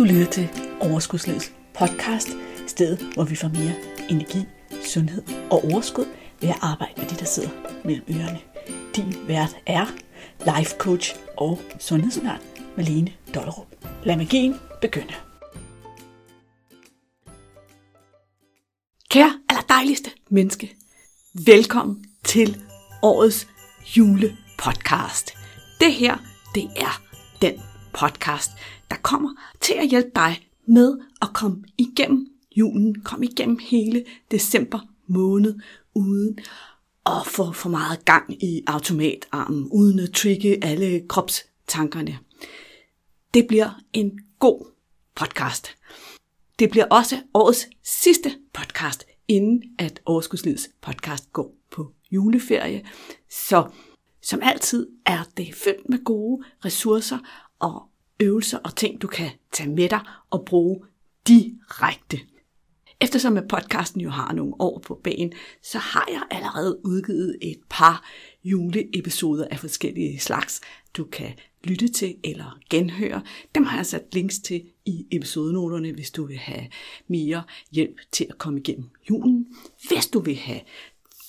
Du lytter til Overskudslivets podcast, stedet hvor vi får mere energi, sundhed og overskud ved at arbejde med det, der sidder mellem ørerne. Din vært er life coach og sundhedsundern Malene Dollerup. Lad magien begynde. Kære aller dejligste menneske, velkommen til årets julepodcast. Det her, det er den podcast, der kommer til at hjælpe dig med at komme igennem julen, komme igennem hele december måned, uden at få for meget gang i automatarmen, uden at trigge alle kropstankerne. Det bliver en god podcast. Det bliver også årets sidste podcast, inden at Overskudslivets podcast går på juleferie. Så som altid er det fyldt med gode ressourcer og øvelser og ting, du kan tage med dig og bruge direkte. Eftersom at podcasten jo har nogle år på banen, så har jeg allerede udgivet et par juleepisoder af forskellige slags, du kan lytte til eller genhøre. Dem har jeg sat links til i episodenoterne, hvis du vil have mere hjælp til at komme igennem julen. Hvis du vil have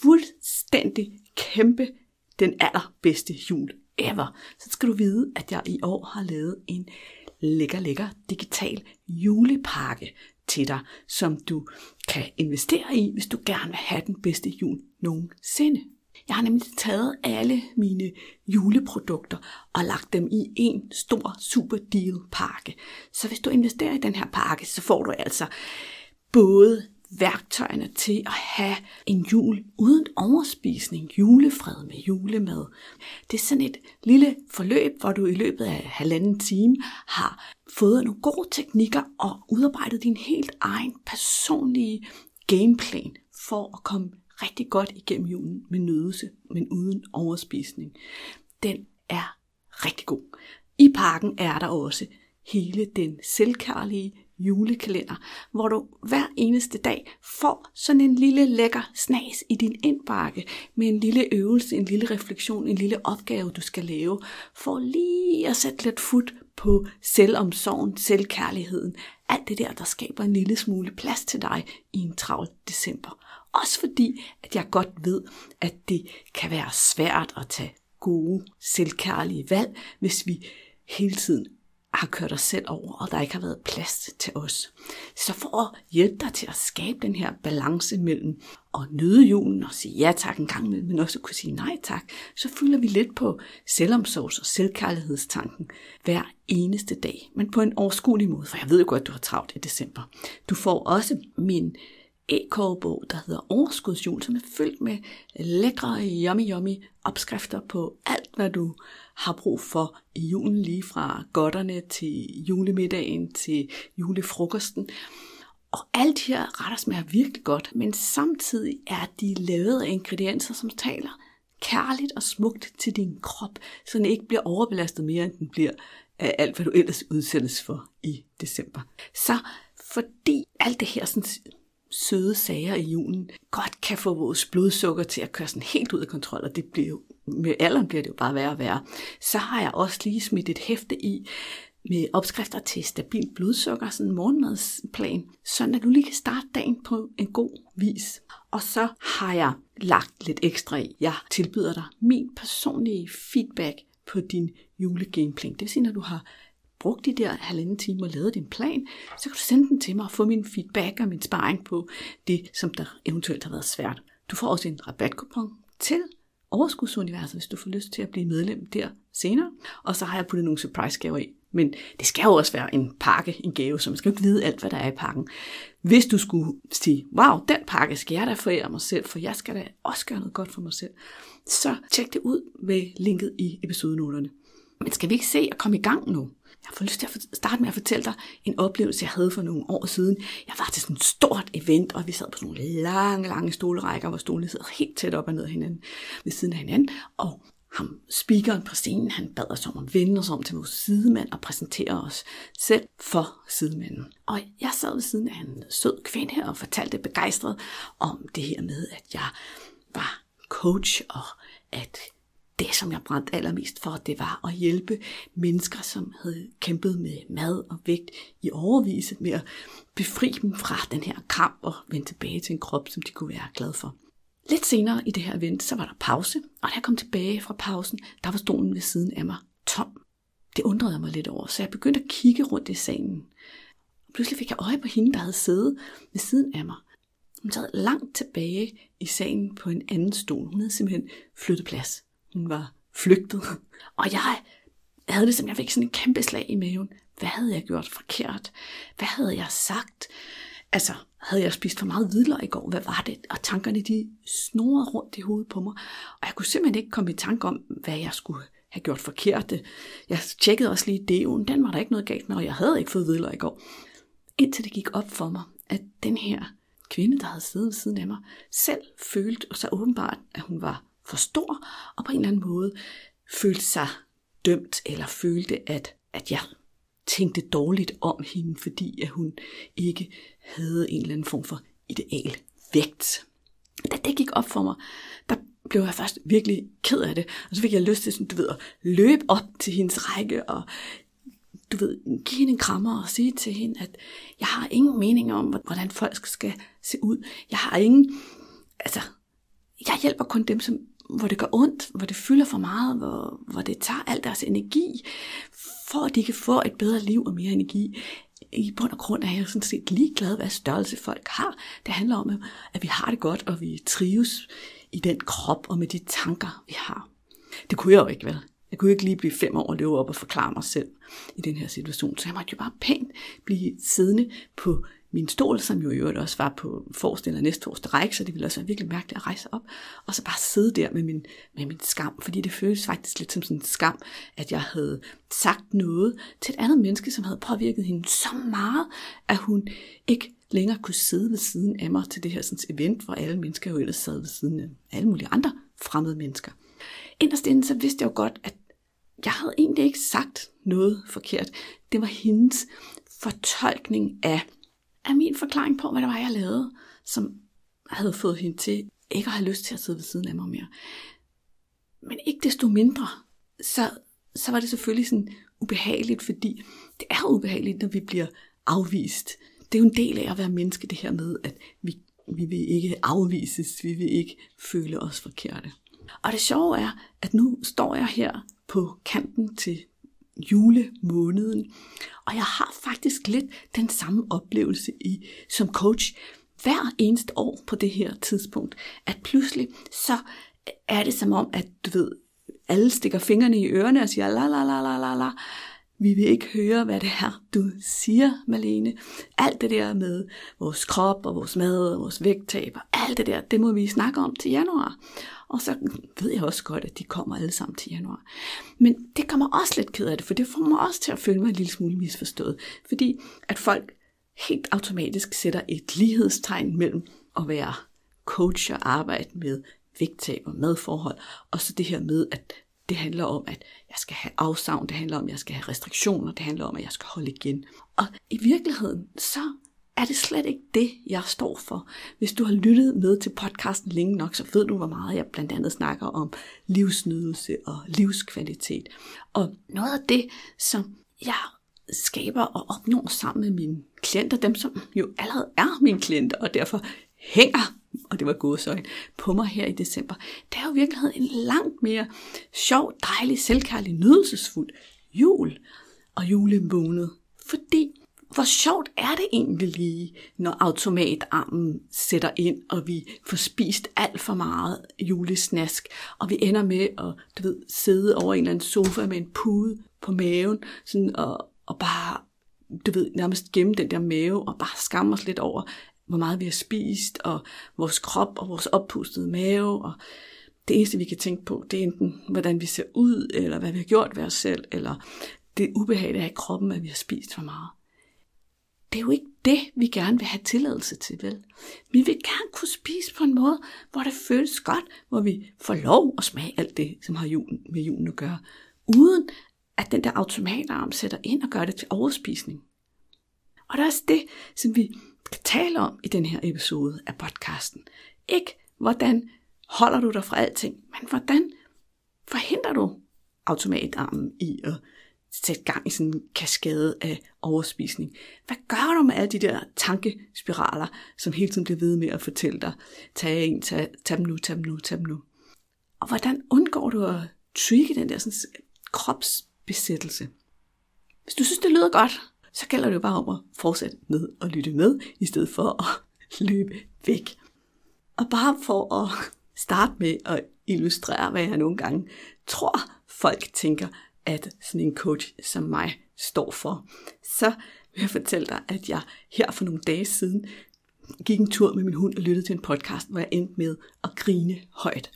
fuldstændig kæmpe den allerbedste jul ever, så skal du vide, at jeg i år har lavet en lækker, lækker digital julepakke til dig, som du kan investere i, hvis du gerne vil have den bedste jul nogensinde. Jeg har nemlig taget alle mine juleprodukter og lagt dem i en stor super deal pakke. Så hvis du investerer i den her pakke, så får du altså både værktøjerne til at have en jul uden overspisning, julefred med julemad. Det er sådan et lille forløb, hvor du i løbet af halvanden time har fået nogle gode teknikker og udarbejdet din helt egen personlige gameplan for at komme rigtig godt igennem julen med nødelse, men uden overspisning. Den er rigtig god. I pakken er der også hele den selvkærlige julekalender, hvor du hver eneste dag får sådan en lille lækker snas i din indbakke med en lille øvelse, en lille refleksion, en lille opgave, du skal lave, for lige at sætte lidt fod på selvomsorgen, selvkærligheden, alt det der, der skaber en lille smule plads til dig i en travl december. Også fordi, at jeg godt ved, at det kan være svært at tage gode, selvkærlige valg, hvis vi hele tiden har kørt os selv over, og der ikke har været plads til os. Så for at hjælpe dig til at skabe den her balance mellem at nyde julen og sige ja tak en gang imellem, men også at kunne sige nej tak, så fylder vi lidt på selvomsorgs- og selvkærlighedstanken hver eneste dag, men på en overskuelig måde, for jeg ved jo godt, at du har travlt i december. Du får også min e-kogebog, der hedder Overskudsjul, som er fyldt med lækre, yummy, yummy opskrifter på alt, hvad du har brug for i julen, lige fra godterne til julemiddagen til julefrokosten. Og alle de her retter smager virkelig godt, men samtidig er de lavet af ingredienser, som taler kærligt og smukt til din krop, så den ikke bliver overbelastet mere, end den bliver af alt, hvad du ellers udsættes for i december. Så fordi alt det her sådan søde sager i julen godt kan få vores blodsukker til at køre sådan helt ud af kontrol, og det bliver jo, med alderen bliver det jo bare værre og værre, så har jeg også lige smidt et hæfte i med opskrifter til stabil blodsukker, sådan en morgenmadsplan, så at du lige kan starte dagen på en god vis. Og så har jeg lagt lidt ekstra i. Jeg tilbyder dig min personlige feedback på din julegameplan. Det vil sige, når du har brugt de der halvanden time og lavet din plan, så kan du sende den til mig og få min feedback og min sparring på det, som der eventuelt har været svært. Du får også en rabatkupon til Overskudsuniverset, hvis du får lyst til at blive medlem der senere. Og så har jeg puttet nogle surprise gaver i. Men det skal jo også være en pakke, en gave, så man skal jo ikke vide alt, hvad der er i pakken. Hvis du skulle sige, wow, den pakke skal jeg da forære mig selv, for jeg skal da også gøre noget godt for mig selv, så tjek det ud med linket i episodenoterne. Men skal vi ikke se at komme i gang nu? Jeg får lyst til at starte med at fortælle dig en oplevelse, jeg havde for nogle år siden. Jeg var til sådan et stort event, og vi sad på sådan nogle lange, lange stolerækker, hvor stolene sidder helt tæt op og ned hinanden, ved siden af hinanden. Og ham, speakeren på scenen, han bad os om at vende os om til vores sidemand og præsentere os selv for sidemanden. Og jeg sad ved siden af en sød kvinde her og fortalte begejstret om det her med, at jeg var coach, og at det, som jeg brændte allermest for, det var at hjælpe mennesker, som havde kæmpet med mad og vægt i overvise med at befri dem fra den her kamp og vende tilbage til en krop, som de kunne være glade for. Lidt senere i det her event, så var der pause, og da jeg kom tilbage fra pausen, der var stolen ved siden af mig tom. Det undrede jeg mig lidt over, så jeg begyndte at kigge rundt i salen. Og pludselig fik jeg øje på hende, der havde siddet ved siden af mig. Hun sad langt tilbage i salen på en anden stol. Hun havde simpelthen flyttet plads. Hun var flygtet. Og jeg havde det som, jeg fik sådan en kæmpe slag i maven. Hvad havde jeg gjort forkert? Hvad havde jeg sagt? Altså, havde jeg spist for meget hvidløg i går? Hvad var det? Og tankerne, de snorede rundt i hovedet på mig. Og jeg kunne simpelthen ikke komme i tanke om, hvad jeg skulle have gjort forkert. Jeg tjekkede også lige deoen. Den var der ikke noget galt med, og jeg havde ikke fået hvidløg i går. Indtil det gik op for mig, at den her kvinde, der havde siddet ved siden af mig, selv følte og så åbenbart, at hun var for stor, og på en eller anden måde følte sig dømt, eller følte, at, at jeg tænkte dårligt om hende, fordi at hun ikke havde en eller anden form for ideal vægt. Da det gik op for mig, der blev jeg først virkelig ked af det, og så fik jeg lyst til sådan, du ved, at løbe op til hendes række og du ved, give hende en krammer og sige til hende, at jeg har ingen mening om, hvordan folk skal se ud. Jeg har ingen, altså, jeg hjælper kun dem, som, hvor det gør ondt, hvor det fylder for meget, hvor, hvor det tager al deres energi, for at de kan få et bedre liv og mere energi. I bund og grund er jeg sådan set ligeglad, hvad størrelse folk har. Det handler om, at vi har det godt, og vi trives i den krop og med de tanker, vi har. Det kunne jeg jo ikke, vel? Jeg kunne ikke lige blive fem år og løbe op og forklare mig selv i den her situation. Så jeg måtte jo bare pænt blive siddende på min stol, som jo i øvrigt også var på forreste eller næste forreste række, så det ville også være virkelig mærkeligt at rejse op, og så bare sidde der med min, med min skam, fordi det føltes faktisk lidt som sådan en skam, at jeg havde sagt noget til et andet menneske, som havde påvirket hende så meget, at hun ikke længere kunne sidde ved siden af mig til det her sådan event, hvor alle mennesker jo ellers sad ved siden af alle mulige andre fremmede mennesker. Inderst inden så vidste jeg jo godt, at jeg havde egentlig ikke sagt noget forkert. Det var hendes fortolkning af, af min forklaring på, hvad det var, jeg lavede, som havde fået hende til ikke at have lyst til at sidde ved siden af mig mere. Men ikke desto mindre, så, så var det selvfølgelig sådan ubehageligt, fordi det er ubehageligt, når vi bliver afvist. Det er jo en del af at være menneske, det her med, at vi, vi vil ikke afvises, vi vil ikke føle os forkerte. Og det sjove er, at nu står jeg her på kanten til julemåneden, og jeg har faktisk lidt den samme oplevelse i som coach hver eneste år på det her tidspunkt, at pludselig så er det som om, at du ved, alle stikker fingrene i ørerne og siger la la la la la la. Vi vil ikke høre, hvad det er, du siger, Malene. Alt det der med vores krop og vores mad og vores vægttab og alt det der, det må vi snakke om til januar. Og så ved jeg også godt, at de kommer alle sammen til januar. Men det kommer også lidt ked af det, for det får mig også til at føle mig en lille smule misforstået. Fordi at folk helt automatisk sætter et lighedstegn mellem at være coach og arbejde med vægttab og madforhold, og så det her med, at det handler om, at jeg skal have afsavn, det handler om, at jeg skal have restriktioner, det handler om, at jeg skal holde igen. Og i virkeligheden, så er det slet ikke det, jeg står for. Hvis du har lyttet med til podcasten længe nok, så ved du, hvor meget jeg blandt andet snakker om livsnydelse og livskvalitet. Og noget af det, som jeg skaber og opnår sammen med mine klienter, dem som jo allerede er mine klienter, og derfor hænger, og det var gåsøjne, på mig her i december, det er jo i virkeligheden en langt mere sjov, dejlig, selvkærlig, nydelsesfuld jul og julemåned. Fordi hvor sjovt er det egentlig lige, når automatarmen sætter ind, og vi får spist alt for meget julesnask, og vi ender med at du ved, sidde over en eller anden sofa med en pude på maven, sådan, og, og bare du ved, nærmest gemme den der mave, og bare skamme os lidt over, hvor meget vi har spist, og vores krop, og vores oppustede mave, og det eneste, vi kan tænke på, det er enten, hvordan vi ser ud, eller hvad vi har gjort ved os selv, eller det ubehag, der er i kroppen, at vi har spist for meget det er jo ikke det, vi gerne vil have tilladelse til, vel? Vi vil gerne kunne spise på en måde, hvor det føles godt, hvor vi får lov at smage alt det, som har julen, med julen at gøre, uden at den der automatarm sætter ind og gør det til overspisning. Og det er også det, som vi skal tale om i den her episode af podcasten. Ikke hvordan holder du dig fra alting, men hvordan forhindrer du automatarmen i at sætte gang i sådan en kaskade af overspisning. Hvad gør du med alle de der tankespiraler, som hele tiden bliver ved med at fortælle dig, tag en, tag, tag dem nu, tag dem nu, tag dem nu. Og hvordan undgår du at trigge den der sådan, kropsbesættelse? Hvis du synes, det lyder godt, så gælder det jo bare om at fortsætte med at lytte med, i stedet for at løbe væk. Og bare for at starte med at illustrere, hvad jeg nogle gange tror, folk tænker, at sådan en coach som mig står for, så vil jeg fortælle dig, at jeg her for nogle dage siden gik en tur med min hund og lyttede til en podcast, hvor jeg endte med at grine højt.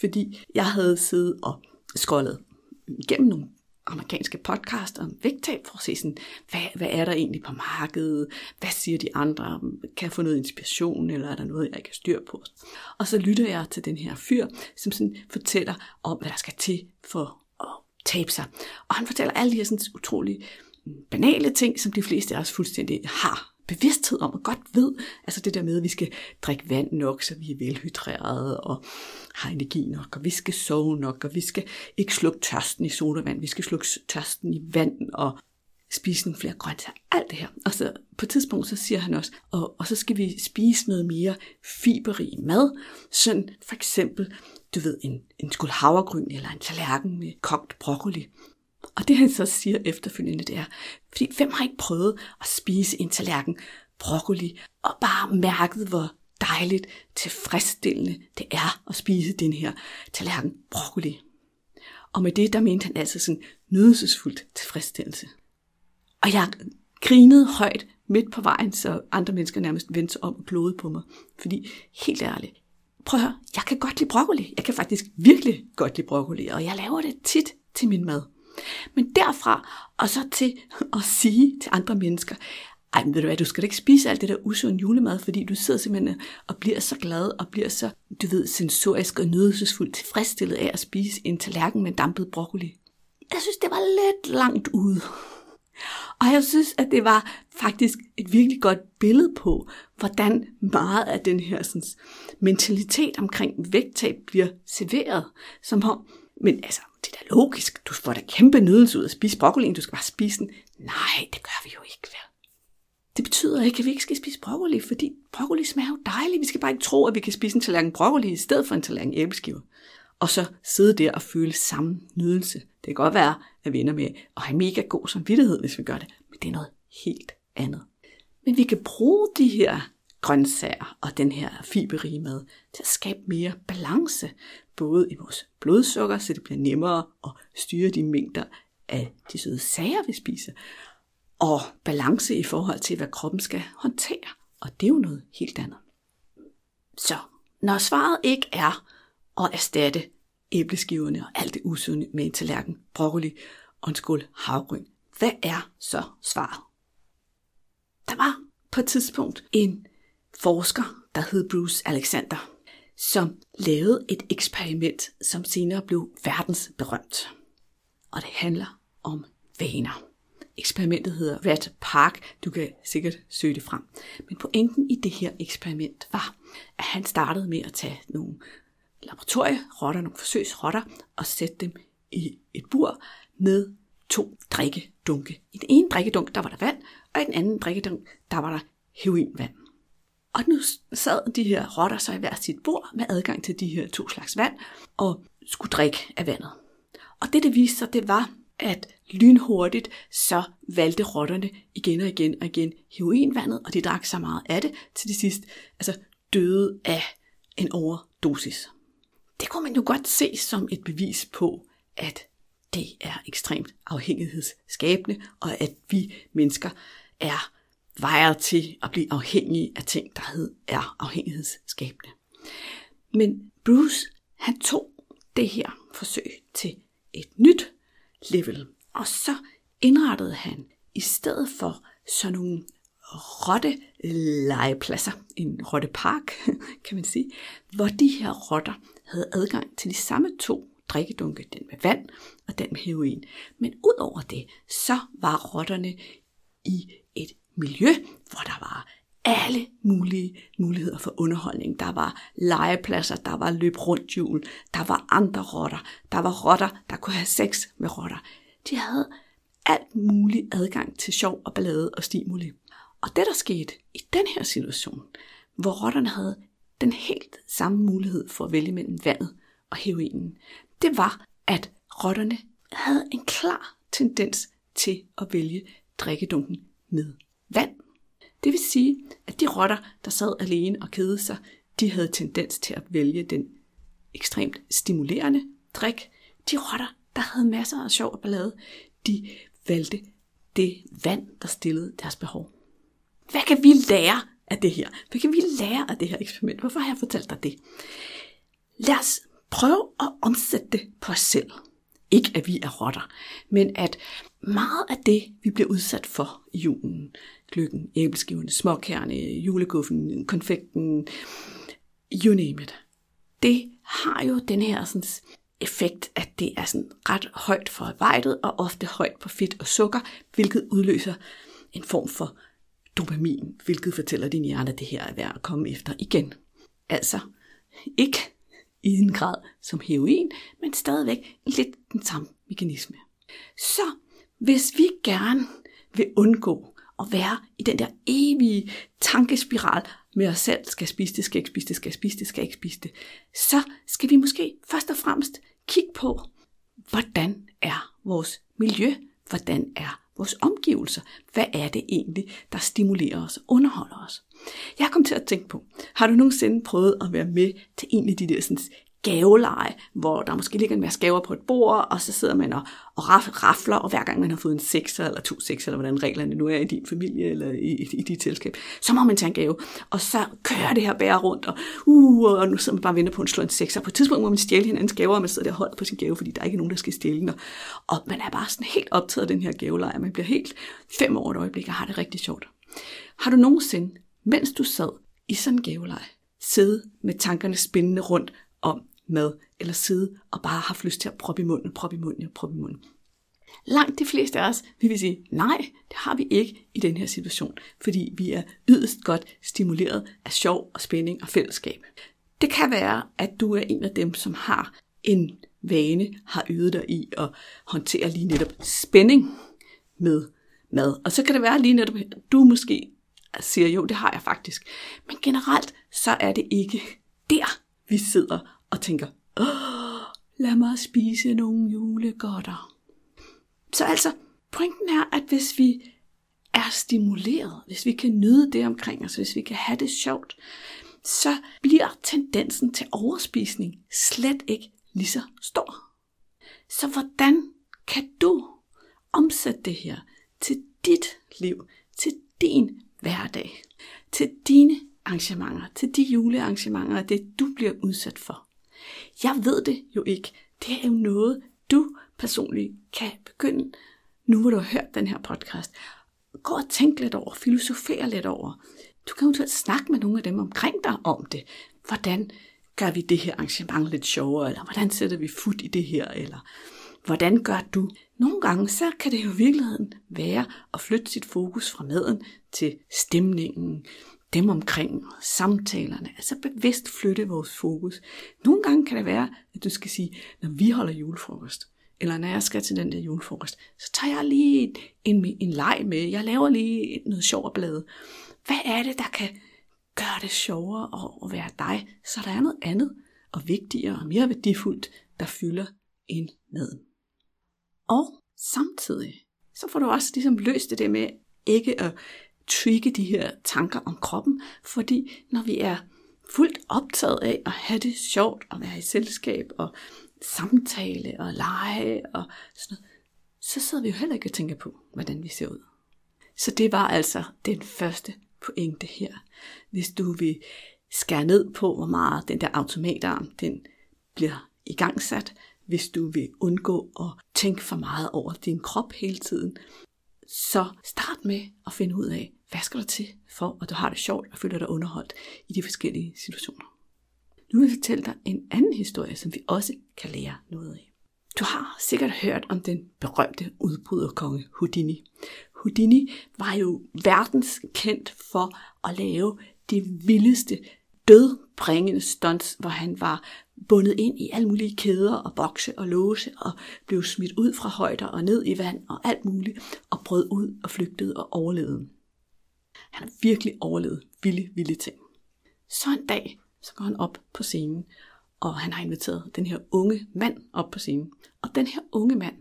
Fordi jeg havde siddet og scrollet igennem nogle amerikanske podcast om vægttab, for at se sådan, hvad, hvad er der egentlig på markedet, hvad siger de andre, kan jeg få noget inspiration, eller er der noget, jeg ikke har styr på. Og så lytter jeg til den her fyr, som sådan fortæller om, hvad der skal til for tabe sig. Og han fortæller alle de her sådan utrolige mm, banale ting, som de fleste af os fuldstændig har bevidsthed om og godt ved, altså det der med, at vi skal drikke vand nok, så vi er velhydrerede og har energi nok, og vi skal sove nok, og vi skal ikke slukke tørsten i sodavand, vi skal slukke tørsten i vand og spise nogle flere grøntsager, alt det her. Og så på et tidspunkt, så siger han også, og, og så skal vi spise noget mere fiberrig mad, sådan for eksempel, du ved, en, en skål havregryn eller en tallerken med kogt broccoli. Og det han så siger efterfølgende, det er, fordi hvem har ikke prøvet at spise en tallerken broccoli, og bare mærket, hvor dejligt tilfredsstillende det er at spise den her tallerken broccoli. Og med det, der mente han altså sådan nydelsesfuldt tilfredsstillelse. Og jeg grinede højt midt på vejen, så andre mennesker nærmest vendte sig om og glodede på mig. Fordi helt ærligt, prøv at høre, jeg kan godt lide broccoli. Jeg kan faktisk virkelig godt lide broccoli, og jeg laver det tit til min mad. Men derfra og så til at sige til andre mennesker, ej, men ved du hvad, du skal da ikke spise alt det der usund julemad, fordi du sidder simpelthen og bliver så glad og bliver så, du ved, sensorisk og nydelsesfuldt tilfredsstillet af at spise en tallerken med dampet broccoli. Jeg synes, det var lidt langt ude. Og jeg synes, at det var faktisk et virkelig godt billede på, hvordan meget af den her sådan, mentalitet omkring vægttab bliver serveret. Som om, men altså, det er da logisk. Du får da kæmpe nydelse ud af at spise broccoli, du skal bare spise den. Nej, det gør vi jo ikke, vel? Det betyder ikke, at vi ikke skal spise broccoli, fordi broccoli smager jo dejligt. Vi skal bare ikke tro, at vi kan spise en tallerken broccoli i stedet for en tallerken æbleskiver. Og så sidde der og føle samme nydelse. Det kan godt være, at vi ender med at have mega god samvittighed, hvis vi gør det. Men det er noget helt andet. Men vi kan bruge de her grøntsager og den her fiberrige mad til at skabe mere balance, både i vores blodsukker, så det bliver nemmere at styre de mængder af de søde sager, vi spiser, og balance i forhold til, hvad kroppen skal håndtere. Og det er jo noget helt andet. Så når svaret ikke er og erstatte æbleskiverne og alt det usunde med en tallerken broccoli og en skål havgryn, hvad er så svaret? Der var på et tidspunkt en forsker, der hed Bruce Alexander, som lavede et eksperiment, som senere blev verdensberømt. Og det handler om vaner. Eksperimentet hedder Rat Park. Du kan sikkert søge det frem. Men pointen i det her eksperiment var, at han startede med at tage nogle laboratorierotter, nogle forsøgsrotter, og sætte dem i et bur med to drikkedunke. I den ene drikkedunk, der var der vand, og i den anden drikkedunk, der var der heroinvand. Og nu sad de her rotter så i hver sit bord med adgang til de her to slags vand, og skulle drikke af vandet. Og det, det viste sig, det var, at lynhurtigt så valgte rotterne igen og igen og igen heroinvandet, og de drak så meget af det, til de sidst altså døde af en overdosis. Det kunne man jo godt se som et bevis på, at det er ekstremt afhængighedsskabende, og at vi mennesker er vejer til at blive afhængige af ting, der hed, er afhængighedsskabende. Men Bruce, han tog det her forsøg til et nyt level, og så indrettede han i stedet for sådan nogle rotte legepladser, en rottepark, kan man sige, hvor de her rotter havde adgang til de samme to drikkedunke, den med vand og den med heroin. Men ud over det, så var rotterne i et miljø, hvor der var alle mulige muligheder for underholdning. Der var legepladser, der var løb rundt hjul, der var andre rotter, der var rotter, der kunne have sex med rotter. De havde alt mulig adgang til sjov og ballade og stimuli. Og det, der skete i den her situation, hvor rotterne havde den helt samme mulighed for at vælge mellem vandet og heroinen, det var, at rotterne havde en klar tendens til at vælge drikkedunken med vand. Det vil sige, at de rotter, der sad alene og kedede sig, de havde tendens til at vælge den ekstremt stimulerende drik. De rotter, der havde masser af sjov og ballade, de valgte det vand, der stillede deres behov. Hvad kan vi lære af det her? Hvad kan vi lære af det her eksperiment? Hvorfor har jeg fortalt dig det? Lad os prøve at omsætte det på os selv. Ikke at vi er rotter, men at meget af det, vi bliver udsat for i julen, gløggen, æbleskiverne, småkærne, juleguffen, konfekten, you name it, det har jo den her sådan, effekt, at det er sådan ret højt forarbejdet og ofte højt på fedt og sukker, hvilket udløser en form for dopamin, hvilket fortæller din hjerne, at det her er værd at komme efter igen. Altså, ikke i en grad som heroin, men stadigvæk lidt den samme mekanisme. Så hvis vi gerne vil undgå at være i den der evige tankespiral med os selv, skal spise det, skal ikke spise det, skal spise det, skal ikke spise det, så skal vi måske først og fremmest kigge på, hvordan er vores miljø, hvordan er vores omgivelser. Hvad er det egentlig, der stimulerer os og underholder os? Jeg kom til at tænke på, har du nogensinde prøvet at være med til en af de der sådan, gaveleje, hvor der måske ligger en masse gaver på et bord, og så sidder man og, og rafler, og hver gang man har fået en sekser eller to sekser, eller hvordan reglerne nu er i din familie eller i, i, i dit selskab, så må man tage en gave. Og så kører det her bære rundt, og, uh, og nu sidder man bare og venter på at slå en sekser. På et tidspunkt må man stjæle hinandens gaver, og man sidder der og holder på sin gave, fordi der er ikke nogen, der skal stjæle den. Og man er bare sådan helt optaget af den her gaveleje. Man bliver helt fem år et øjeblik og har det rigtig sjovt. Har du nogensinde, mens du sad i sådan en gaveleje, sidde med tankerne spændende rundt om mad, eller sidde og bare have lyst til at proppe i munden, proppe i munden og proppe i munden. Langt de fleste af os vi vil sige, nej, det har vi ikke i den her situation, fordi vi er yderst godt stimuleret af sjov og spænding og fællesskab. Det kan være, at du er en af dem, som har en vane, har øvet dig i at håndtere lige netop spænding med mad. Og så kan det være lige netop, at du måske siger, jo, det har jeg faktisk. Men generelt, så er det ikke der, vi sidder og tænker, Åh, lad mig spise nogle julegodter. Så altså, pointen er, at hvis vi er stimuleret, hvis vi kan nyde det omkring os, hvis vi kan have det sjovt, så bliver tendensen til overspisning slet ikke lige så stor. Så hvordan kan du omsætte det her til dit liv, til din hverdag, til dine arrangementer, til de julearrangementer, det du bliver udsat for? Jeg ved det jo ikke. Det er jo noget, du personligt kan begynde, nu hvor du har hørt den her podcast. Gå og tænk lidt over, filosofere lidt over. Du kan jo snakke med nogle af dem omkring dig om det. Hvordan gør vi det her arrangement lidt sjovere, eller hvordan sætter vi fod i det her, eller hvordan gør du? Nogle gange så kan det jo i virkeligheden være at flytte sit fokus fra maden til stemningen, dem omkring, samtalerne, altså bevidst flytte vores fokus. Nogle gange kan det være, at du skal sige, når vi holder julefrokost, eller når jeg skal til den der julefrokost, så tager jeg lige en, en, leg med, jeg laver lige noget sjovt blade. Hvad er det, der kan gøre det sjovere at, at være dig, så der er noget andet og vigtigere og mere værdifuldt, der fylder ind med. Og samtidig, så får du også ligesom løst det der med ikke at trigge de her tanker om kroppen, fordi når vi er fuldt optaget af at have det sjovt og være i selskab og samtale og lege og sådan noget, så sidder vi jo heller ikke og tænker på, hvordan vi ser ud. Så det var altså den første pointe her. Hvis du vil skære ned på, hvor meget den der automatarm, den bliver igangsat, hvis du vil undgå at tænke for meget over din krop hele tiden, så start med at finde ud af, hvad skal der til for, at du har det sjovt og føler dig underholdt i de forskellige situationer. Nu vil jeg fortælle dig en anden historie, som vi også kan lære noget af. Du har sikkert hørt om den berømte udbryderkonge Houdini. Houdini var jo verdenskendt for at lave de vildeste, dødbringende stunts, hvor han var bundet ind i alle mulige kæder og bokse og låse og blev smidt ud fra højder og ned i vand og alt muligt og brød ud og flygtede og overlevede. Han har virkelig overlevet vilde, vilde ting. Så en dag, så går han op på scenen, og han har inviteret den her unge mand op på scenen. Og den her unge mand,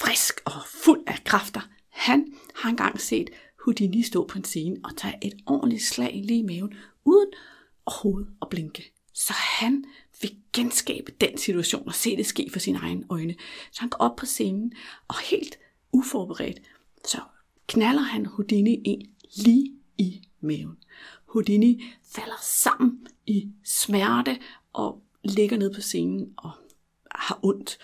frisk og fuld af kræfter, han har engang set Houdini stå på en scene og tage et ordentligt slag lige i maven, uden overhovedet at blinke. Så han fik genskabe den situation og se det ske for sine egne øjne. Så han går op på scenen og helt uforberedt, så knaller han Houdini en lige i maven. Houdini falder sammen i smerte og ligger ned på scenen og har ondt.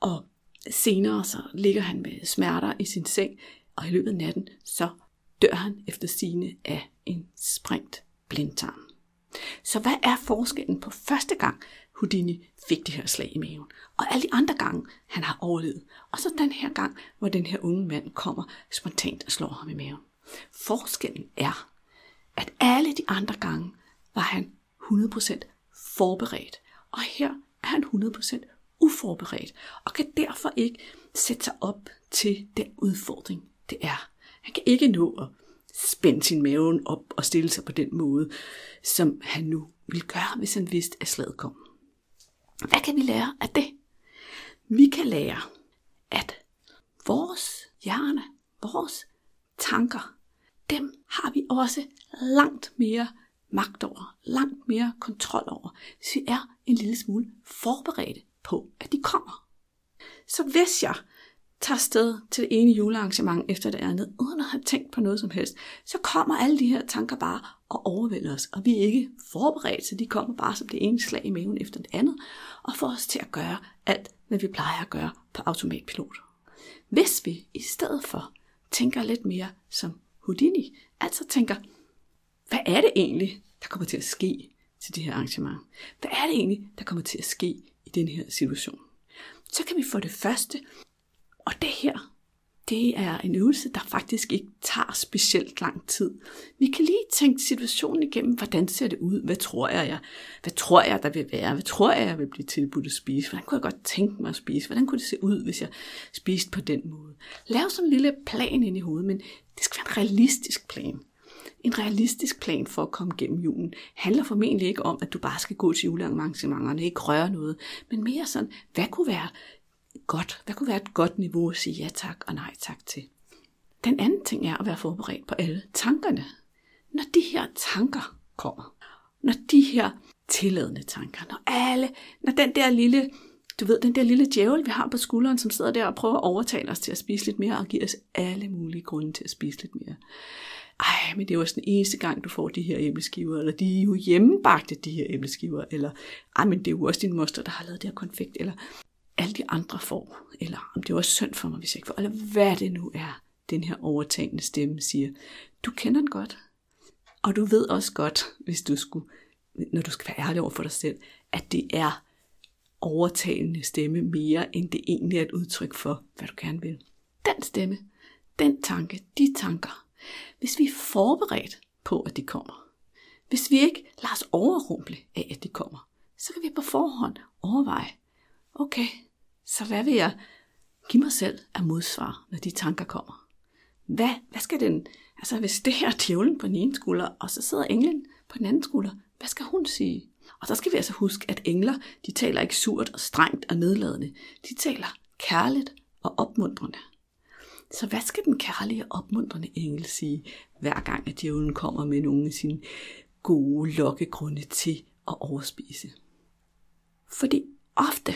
Og senere så ligger han med smerter i sin seng, og i løbet af natten så dør han efter sine af en sprængt blindtarm. Så hvad er forskellen på første gang, Houdini fik det her slag i maven, og alle de andre gange, han har overlevet, og så den her gang, hvor den her unge mand kommer spontant og slår ham i maven. Forskellen er, at alle de andre gange var han 100% forberedt, og her er han 100% uforberedt, og kan derfor ikke sætte sig op til den udfordring, det er. Han kan ikke nå at spænde sin maven op og stille sig på den måde, som han nu ville gøre, hvis han vidste, at slaget kom. Hvad kan vi lære af det? Vi kan lære, at vores hjerne, vores tanker, dem har vi også langt mere magt over, langt mere kontrol over, hvis vi er en lille smule forberedte på, at de kommer. Så hvis jeg tager sted til det ene julearrangement efter det andet, uden at have tænkt på noget som helst, så kommer alle de her tanker bare og overvælder os, og vi er ikke forberedt, så de kommer bare som det ene slag i maven efter det andet, og får os til at gøre alt, hvad vi plejer at gøre på automatpilot. Hvis vi i stedet for tænker lidt mere som Houdini, altså tænker, hvad er det egentlig, der kommer til at ske til det her arrangement? Hvad er det egentlig, der kommer til at ske i den her situation? Så kan vi få det første og det her, det er en øvelse, der faktisk ikke tager specielt lang tid. Vi kan lige tænke situationen igennem. Hvordan ser det ud? Hvad tror jeg, jeg, hvad tror jeg der vil være? Hvad tror jeg, jeg vil blive tilbudt at spise? Hvordan kunne jeg godt tænke mig at spise? Hvordan kunne det se ud, hvis jeg spiste på den måde? Lav sådan en lille plan ind i hovedet, men det skal være en realistisk plan. En realistisk plan for at komme gennem julen handler formentlig ikke om, at du bare skal gå til julearrangementerne og ikke røre noget, men mere sådan, hvad kunne være godt? Hvad kunne være et godt niveau at sige ja tak og nej tak til? Den anden ting er at være forberedt på alle tankerne. Når de her tanker kommer, når de her tilladende tanker, når alle, når den der lille, du ved, den der lille djævel, vi har på skulderen, som sidder der og prøver at overtale os til at spise lidt mere, og give os alle mulige grunde til at spise lidt mere. Ej, men det er jo også den eneste gang, du får de her æbleskiver, eller de er jo hjemmebagte, de her æbleskiver, eller ej, men det er jo også din moster, der har lavet det her konfekt, eller alle de andre får, eller om det var synd for mig, hvis jeg ikke får, eller hvad det nu er, den her overtagende stemme siger. Du kender den godt, og du ved også godt, hvis du skulle, når du skal være ærlig over for dig selv, at det er overtalende stemme mere, end det egentlig er et udtryk for, hvad du gerne vil. Den stemme, den tanke, de tanker, hvis vi er forberedt på, at de kommer, hvis vi ikke lader os overrumple af, at de kommer, så kan vi på forhånd overveje, okay, så hvad vil jeg give mig selv af modsvar, når de tanker kommer? Hvad, hvad skal den, altså hvis det her er djævlen på den ene skulder, og så sidder englen på den anden skulder, hvad skal hun sige? Og så skal vi altså huske, at engler, de taler ikke surt og strengt og nedladende. De taler kærligt og opmuntrende. Så hvad skal den kærlige og opmuntrende engel sige, hver gang at djævlen kommer med nogle af sine gode lokkegrunde til at overspise? Fordi ofte,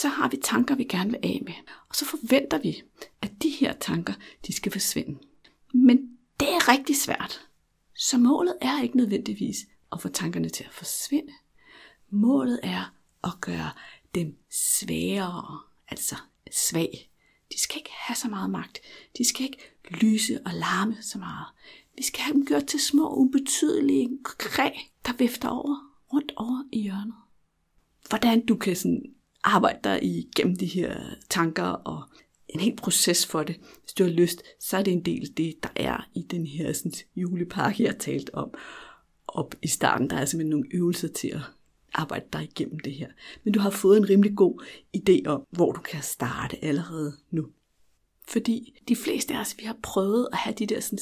så har vi tanker, vi gerne vil af med. Og så forventer vi, at de her tanker, de skal forsvinde. Men det er rigtig svært. Så målet er ikke nødvendigvis at få tankerne til at forsvinde. Målet er at gøre dem sværere, altså svag. De skal ikke have så meget magt. De skal ikke lyse og larme så meget. Vi skal have dem gjort til små, ubetydelige kræ, der vifter over, rundt over i hjørnet. Hvordan du kan sådan arbejde dig igennem de her tanker og en hel proces for det. Hvis du har lyst, så er det en del af det, der er i den her sådan, julepakke, jeg har talt om. op i starten. Der er simpelthen nogle øvelser til at arbejde dig igennem det her. Men du har fået en rimelig god idé om, hvor du kan starte allerede nu. Fordi de fleste af os, vi har prøvet at have de der sådan,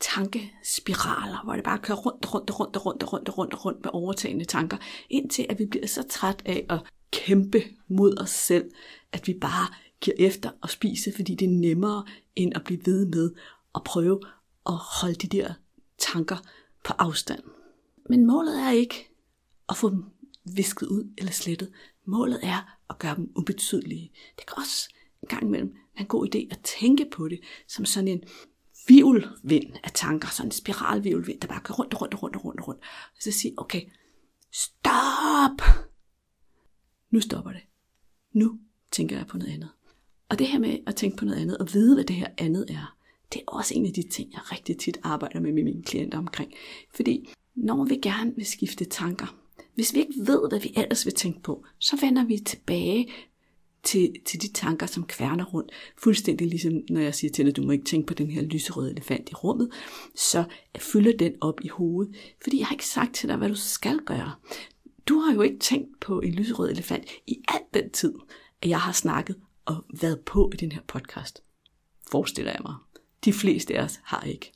tankespiraler, hvor det bare kører rundt, rundt, rundt, rundt, rundt, rundt, rundt med overtagende tanker, indtil at vi bliver så træt af at kæmpe mod os selv, at vi bare giver efter og spiser, fordi det er nemmere end at blive ved med at prøve at holde de der tanker på afstand. Men målet er ikke at få dem visket ud eller slettet. Målet er at gøre dem ubetydelige. Det kan også en gang imellem være en god idé at tænke på det som sådan en virvelvind af tanker, sådan en spiralvirvelvind, der bare går rundt og rundt og rundt og rundt og rundt. Og så sige, okay, stop! Nu stopper det. Nu tænker jeg på noget andet. Og det her med at tænke på noget andet, og vide, hvad det her andet er, det er også en af de ting, jeg rigtig tit arbejder med med mine klienter omkring. Fordi når vi gerne vil skifte tanker, hvis vi ikke ved, hvad vi ellers vil tænke på, så vender vi tilbage til, til de tanker, som kværner rundt. Fuldstændig ligesom når jeg siger til dig, at du må ikke tænke på den her lyserøde elefant i rummet, så fylder den op i hovedet. Fordi jeg har ikke sagt til dig, hvad du skal gøre. Du har jo ikke tænkt på en lyserød elefant i al den tid, at jeg har snakket og været på i den her podcast. Forestiller jeg mig. De fleste af os har ikke.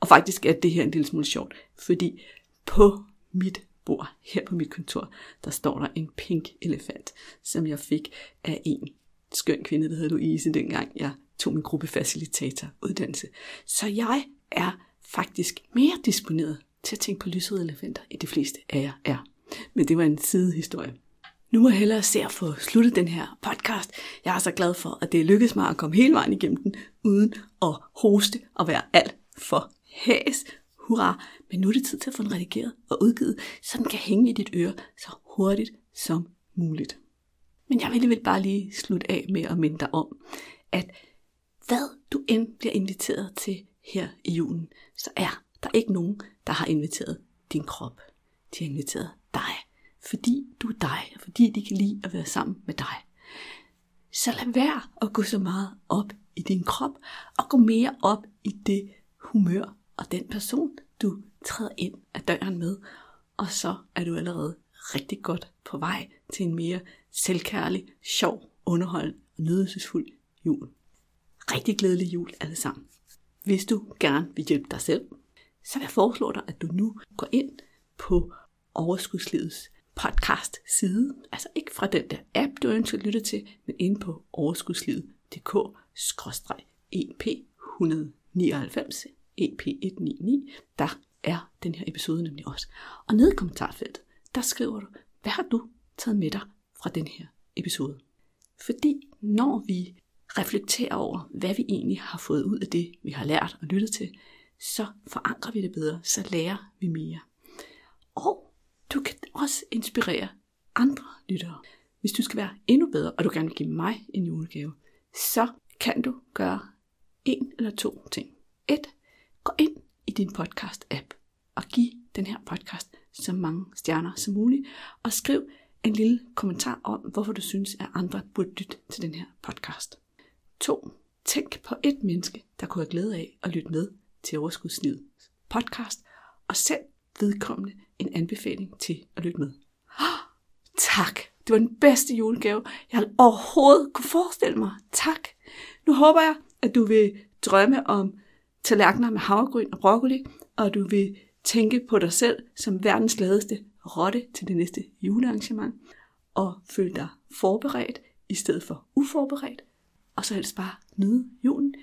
Og faktisk er det her en lille smule sjovt, fordi på mit bord her på mit kontor, der står der en pink elefant, som jeg fik af en skøn kvinde, der hed Louise, dengang jeg tog min gruppefacilitator uddannelse. Så jeg er faktisk mere disponeret til at tænke på lysede elefanter, end de fleste af jer er. Men det var en sidehistorie. Nu må jeg hellere se at få sluttet den her podcast. Jeg er så glad for, at det lykkedes mig at komme hele vejen igennem den, uden at hoste og være alt for hæs. Hurra! Men nu er det tid til at få den redigeret og udgivet, så den kan hænge i dit øre så hurtigt som muligt. Men jeg vil alligevel bare lige slutte af med at minde dig om, at hvad du end bliver inviteret til her i julen, så er der er ikke nogen, der har inviteret din krop. De har inviteret dig, fordi du er dig, og fordi de kan lide at være sammen med dig. Så lad være at gå så meget op i din krop, og gå mere op i det humør og den person, du træder ind ad døren med, og så er du allerede rigtig godt på vej til en mere selvkærlig, sjov, underholdende og nydelsesfuld jul. Rigtig glædelig jul alle sammen. Hvis du gerne vil hjælpe dig selv, så vil jeg foreslå dig, at du nu går ind på Overskudslivets podcast side, altså ikke fra den der app, du ønsker at lytte til, men ind på overskudslivet.dk-ep199 EP199, der er den her episode nemlig også. Og nede i kommentarfeltet, der skriver du, hvad har du taget med dig fra den her episode? Fordi når vi reflekterer over, hvad vi egentlig har fået ud af det, vi har lært og lyttet til, så forankrer vi det bedre, så lærer vi mere. Og du kan også inspirere andre lyttere. Hvis du skal være endnu bedre, og du gerne vil give mig en julegave, så kan du gøre en eller to ting. Et, gå ind i din podcast-app og giv den her podcast så mange stjerner som muligt, og skriv en lille kommentar om, hvorfor du synes, at andre burde lytte til den her podcast. 2. Tænk på et menneske, der kunne have glæde af at lytte med til Overskudslivet podcast, og send vedkommende en anbefaling til at lytte med. Oh, tak! Det var den bedste julegave, jeg overhovedet kunne forestille mig. Tak! Nu håber jeg, at du vil drømme om tallerkener med havregryn og broccoli, og du vil tænke på dig selv som verdens gladeste rotte til det næste julearrangement, og føle dig forberedt i stedet for uforberedt, og så helst bare nyde julen.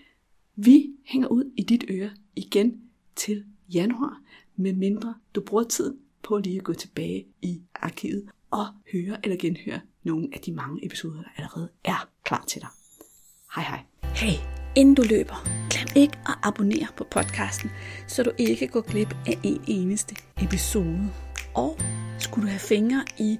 Vi hænger ud i dit øre igen til januar, med mindre du bruger tiden på lige at gå tilbage i arkivet og høre eller genhøre nogle af de mange episoder, der allerede er klar til dig. Hej hej. Hey, Inden du løber, glem ikke at abonnere på podcasten, så du ikke går glip af en eneste episode. Og skulle du have fingre i